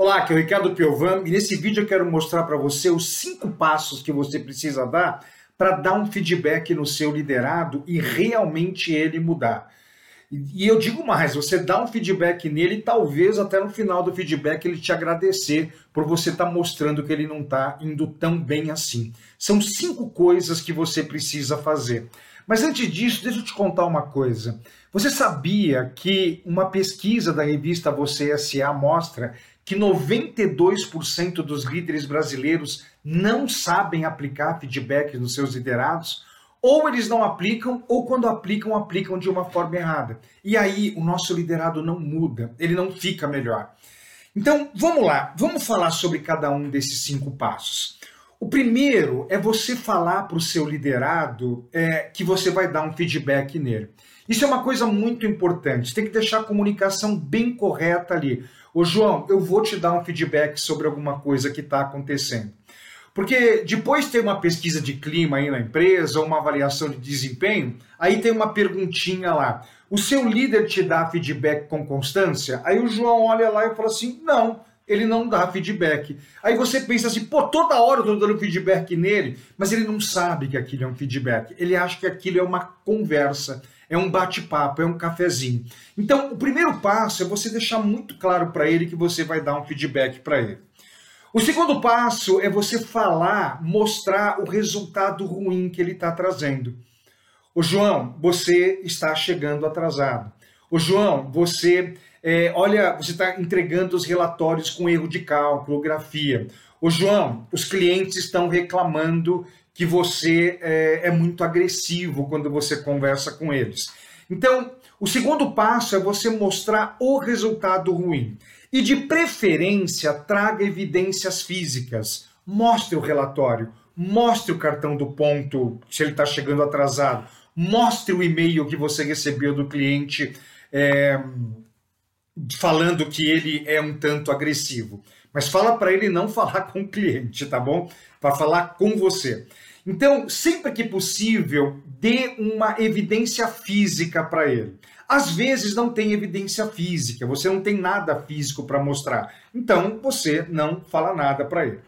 Olá, aqui é o Ricardo Piovan e nesse vídeo eu quero mostrar para você os cinco passos que você precisa dar para dar um feedback no seu liderado e realmente ele mudar. E eu digo mais, você dá um feedback nele e talvez até no final do feedback ele te agradecer por você estar tá mostrando que ele não está indo tão bem assim. São cinco coisas que você precisa fazer. Mas antes disso, deixa eu te contar uma coisa. Você sabia que uma pesquisa da revista Você SA mostra que 92% dos líderes brasileiros não sabem aplicar feedback nos seus liderados? Ou eles não aplicam, ou quando aplicam, aplicam de uma forma errada. E aí o nosso liderado não muda, ele não fica melhor. Então, vamos lá, vamos falar sobre cada um desses cinco passos. O primeiro é você falar para o seu liderado é, que você vai dar um feedback nele. Isso é uma coisa muito importante. Tem que deixar a comunicação bem correta ali. Ô, João, eu vou te dar um feedback sobre alguma coisa que está acontecendo. Porque depois tem uma pesquisa de clima aí na empresa, uma avaliação de desempenho, aí tem uma perguntinha lá. O seu líder te dá feedback com constância? Aí o João olha lá e fala assim: não ele não dá feedback. Aí você pensa assim, pô, toda hora eu tô dando feedback nele, mas ele não sabe que aquilo é um feedback. Ele acha que aquilo é uma conversa, é um bate-papo, é um cafezinho. Então, o primeiro passo é você deixar muito claro para ele que você vai dar um feedback para ele. O segundo passo é você falar, mostrar o resultado ruim que ele está trazendo. O João, você está chegando atrasado. O João, você é, olha, você está entregando os relatórios com erro de cálculo, grafia. Ô João, os clientes estão reclamando que você é, é muito agressivo quando você conversa com eles. Então, o segundo passo é você mostrar o resultado ruim. E de preferência, traga evidências físicas. Mostre o relatório, mostre o cartão do ponto se ele está chegando atrasado, mostre o e-mail que você recebeu do cliente. É, falando que ele é um tanto agressivo. Mas fala para ele não falar com o cliente, tá bom? Para falar com você. Então, sempre que possível, dê uma evidência física para ele. Às vezes não tem evidência física, você não tem nada físico para mostrar. Então, você não fala nada para ele.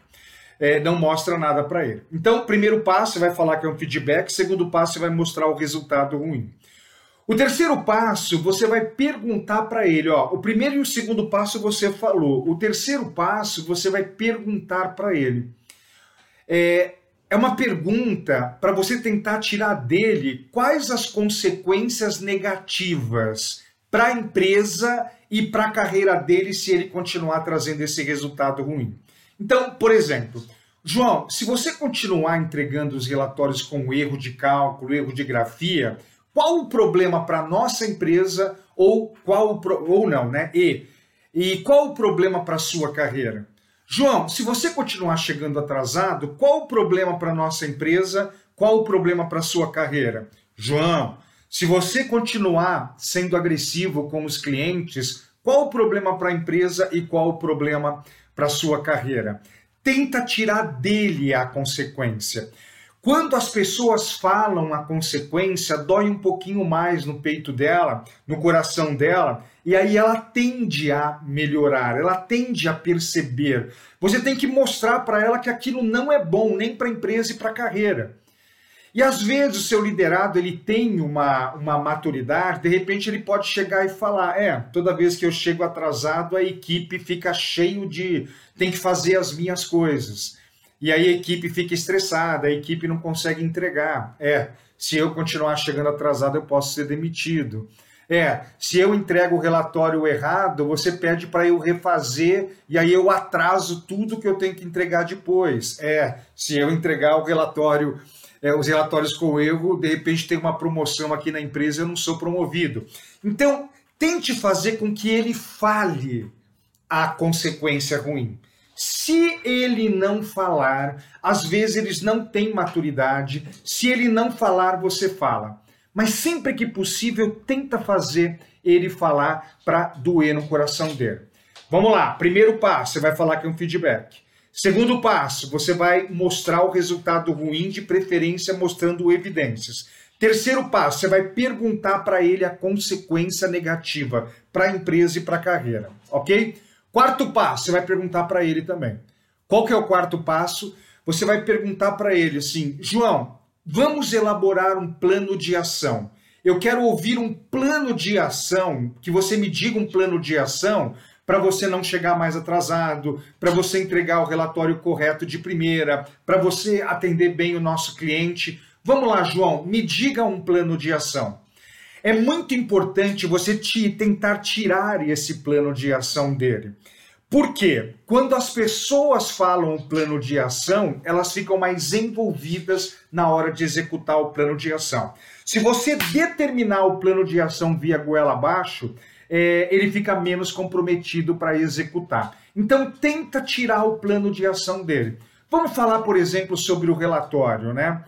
É, não mostra nada para ele. Então, primeiro passo, você vai falar que é um feedback. Segundo passo, você vai mostrar o resultado ruim. O terceiro passo, você vai perguntar para ele, ó, o primeiro e o segundo passo você falou. O terceiro passo, você vai perguntar para ele. É, é uma pergunta para você tentar tirar dele quais as consequências negativas para a empresa e para a carreira dele se ele continuar trazendo esse resultado ruim. Então, por exemplo, João, se você continuar entregando os relatórios com erro de cálculo, erro de grafia, qual o problema para nossa empresa ou qual o ou não, né? E e qual o problema para sua carreira? João, se você continuar chegando atrasado, qual o problema para nossa empresa? Qual o problema para sua carreira? João, se você continuar sendo agressivo com os clientes, qual o problema para a empresa e qual o problema para sua carreira? Tenta tirar dele a consequência. Quando as pessoas falam a consequência, dói um pouquinho mais no peito dela, no coração dela, e aí ela tende a melhorar, ela tende a perceber. Você tem que mostrar para ela que aquilo não é bom nem para a empresa e para a carreira. E às vezes o seu liderado ele tem uma, uma maturidade, de repente ele pode chegar e falar: é, toda vez que eu chego atrasado, a equipe fica cheio de tem que fazer as minhas coisas. E aí a equipe fica estressada, a equipe não consegue entregar. É, se eu continuar chegando atrasado, eu posso ser demitido. É, se eu entrego o relatório errado, você pede para eu refazer e aí eu atraso tudo que eu tenho que entregar depois. É, se eu entregar o relatório, é, os relatórios com erro, de repente tem uma promoção aqui na empresa e eu não sou promovido. Então, tente fazer com que ele fale a consequência ruim. Se ele não falar, às vezes eles não têm maturidade. Se ele não falar, você fala. Mas sempre que possível, tenta fazer ele falar para doer no coração dele. Vamos lá. Primeiro passo, você vai falar que é um feedback. Segundo passo, você vai mostrar o resultado ruim, de preferência mostrando evidências. Terceiro passo, você vai perguntar para ele a consequência negativa para a empresa e para a carreira, ok? Quarto passo, você vai perguntar para ele também. Qual que é o quarto passo? Você vai perguntar para ele assim, João, vamos elaborar um plano de ação. Eu quero ouvir um plano de ação, que você me diga um plano de ação para você não chegar mais atrasado, para você entregar o relatório correto de primeira, para você atender bem o nosso cliente. Vamos lá, João, me diga um plano de ação. É muito importante você te, tentar tirar esse plano de ação dele. Por quê? Quando as pessoas falam o plano de ação, elas ficam mais envolvidas na hora de executar o plano de ação. Se você determinar o plano de ação via goela abaixo, é, ele fica menos comprometido para executar. Então, tenta tirar o plano de ação dele. Vamos falar, por exemplo, sobre o relatório, né?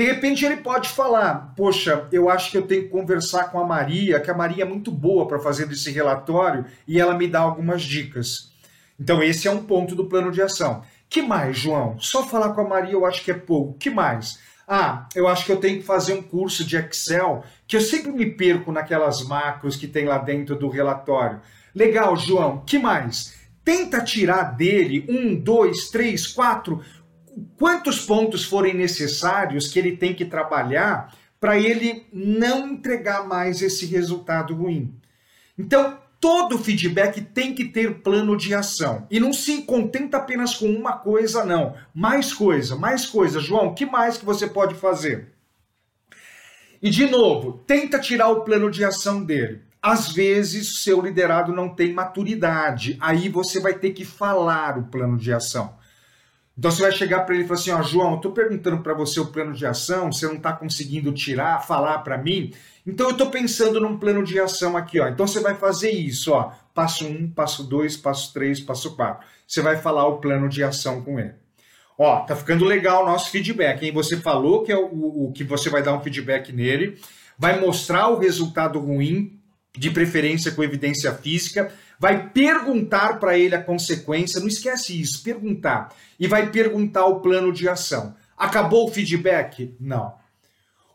De repente ele pode falar: Poxa, eu acho que eu tenho que conversar com a Maria, que a Maria é muito boa para fazer esse relatório e ela me dá algumas dicas. Então, esse é um ponto do plano de ação. Que mais, João? Só falar com a Maria eu acho que é pouco. Que mais? Ah, eu acho que eu tenho que fazer um curso de Excel, que eu sempre me perco naquelas macros que tem lá dentro do relatório. Legal, João, que mais? Tenta tirar dele um, dois, três, quatro, quantos pontos forem necessários que ele tem que trabalhar para ele não entregar mais esse resultado ruim. Então, Todo feedback tem que ter plano de ação. E não se contenta apenas com uma coisa, não. Mais coisa, mais coisa. João, o que mais que você pode fazer? E de novo, tenta tirar o plano de ação dele. Às vezes, seu liderado não tem maturidade. Aí você vai ter que falar o plano de ação. Então você vai chegar para ele e falar assim: ó, João, estou perguntando para você o plano de ação, você não está conseguindo tirar, falar para mim. Então eu estou pensando num plano de ação aqui, ó. Então você vai fazer isso, ó. Passo um, passo dois, passo três, passo quatro. Você vai falar o plano de ação com ele. Ó, tá ficando legal o nosso feedback, hein? Você falou que é o, o que você vai dar um feedback nele, vai mostrar o resultado ruim, de preferência com evidência física, vai perguntar para ele a consequência, não esquece isso, perguntar. E vai perguntar o plano de ação. Acabou o feedback? Não.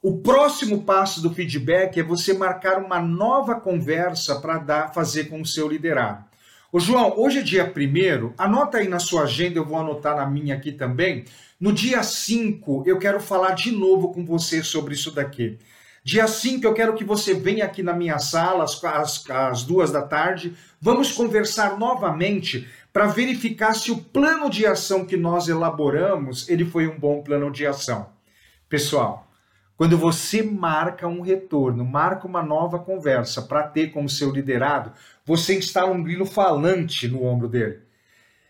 O próximo passo do feedback é você marcar uma nova conversa para fazer com o seu liderado. Ô João, hoje é dia 1 anota aí na sua agenda, eu vou anotar na minha aqui também. No dia 5, eu quero falar de novo com você sobre isso daqui. Dia 5, eu quero que você venha aqui na minha sala às, às, às duas da tarde. Vamos conversar novamente para verificar se o plano de ação que nós elaboramos ele foi um bom plano de ação. Pessoal, quando você marca um retorno, marca uma nova conversa para ter como seu liderado, você instala um grilo falante no ombro dele.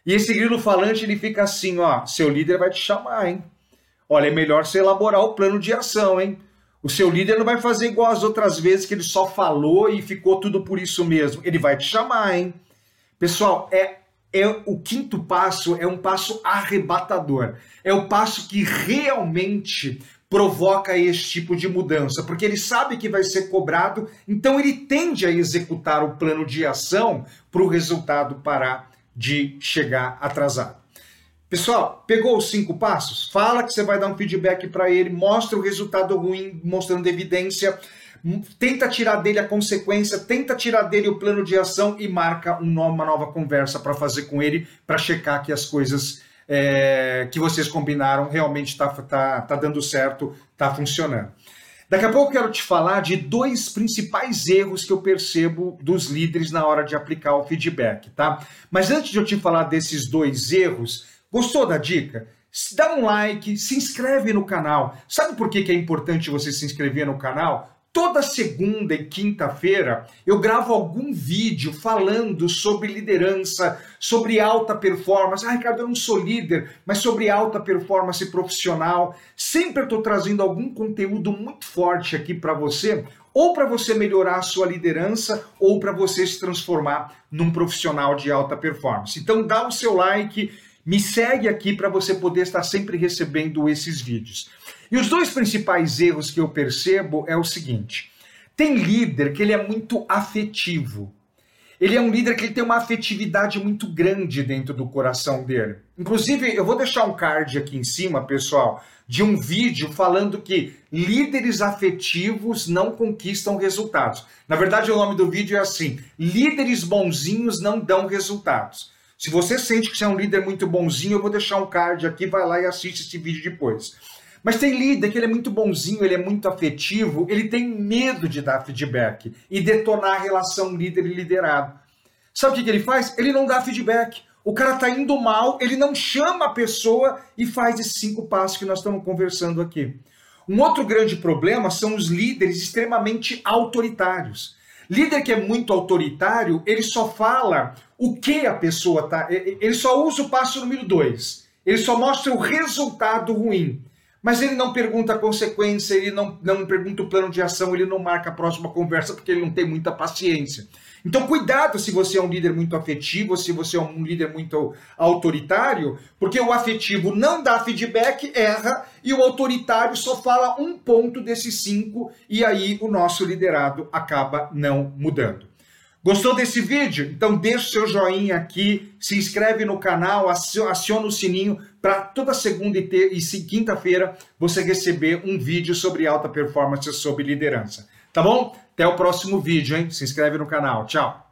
E esse grilo falante ele fica assim, ó, seu líder vai te chamar, hein? Olha, é melhor você elaborar o plano de ação, hein? O seu líder não vai fazer igual as outras vezes que ele só falou e ficou tudo por isso mesmo. Ele vai te chamar, hein? Pessoal, é é o quinto passo é um passo arrebatador. É o passo que realmente provoca esse tipo de mudança, porque ele sabe que vai ser cobrado, então ele tende a executar o plano de ação para o resultado parar de chegar atrasado. Pessoal, pegou os cinco passos? Fala que você vai dar um feedback para ele, mostra o resultado ruim, mostrando evidência, tenta tirar dele a consequência, tenta tirar dele o plano de ação e marca uma nova conversa para fazer com ele, para checar que as coisas é, que vocês combinaram realmente está tá, tá dando certo, está funcionando. Daqui a pouco quero te falar de dois principais erros que eu percebo dos líderes na hora de aplicar o feedback, tá? Mas antes de eu te falar desses dois erros, gostou da dica? Dá um like, se inscreve no canal. Sabe por que, é importante você se inscrever no canal? Toda segunda e quinta-feira eu gravo algum vídeo falando sobre liderança, sobre alta performance. Ah, Ricardo, eu não sou líder, mas sobre alta performance profissional. Sempre estou trazendo algum conteúdo muito forte aqui para você, ou para você melhorar a sua liderança, ou para você se transformar num profissional de alta performance. Então dá o seu like, me segue aqui para você poder estar sempre recebendo esses vídeos. E os dois principais erros que eu percebo é o seguinte: tem líder que ele é muito afetivo. ele é um líder que tem uma afetividade muito grande dentro do coração dele. Inclusive, eu vou deixar um card aqui em cima, pessoal, de um vídeo falando que líderes afetivos não conquistam resultados. Na verdade, o nome do vídeo é assim: líderes bonzinhos não dão resultados. Se você sente que você é um líder muito bonzinho, eu vou deixar um card aqui, vai lá e assiste esse vídeo depois. Mas tem líder que ele é muito bonzinho, ele é muito afetivo, ele tem medo de dar feedback e detonar a relação líder e liderado. Sabe o que, que ele faz? Ele não dá feedback. O cara tá indo mal, ele não chama a pessoa e faz esses cinco passos que nós estamos conversando aqui. Um outro grande problema são os líderes extremamente autoritários. Líder que é muito autoritário, ele só fala o que a pessoa tá. Ele só usa o passo número dois. Ele só mostra o resultado ruim. Mas ele não pergunta a consequência, ele não, não pergunta o plano de ação, ele não marca a próxima conversa porque ele não tem muita paciência. Então, cuidado se você é um líder muito afetivo, se você é um líder muito autoritário, porque o afetivo não dá feedback, erra, e o autoritário só fala um ponto desses cinco, e aí o nosso liderado acaba não mudando. Gostou desse vídeo? Então deixa o seu joinha aqui, se inscreve no canal, aciona o sininho para toda segunda e, e quinta-feira você receber um vídeo sobre alta performance, sobre liderança. Tá bom? Até o próximo vídeo, hein? Se inscreve no canal. Tchau!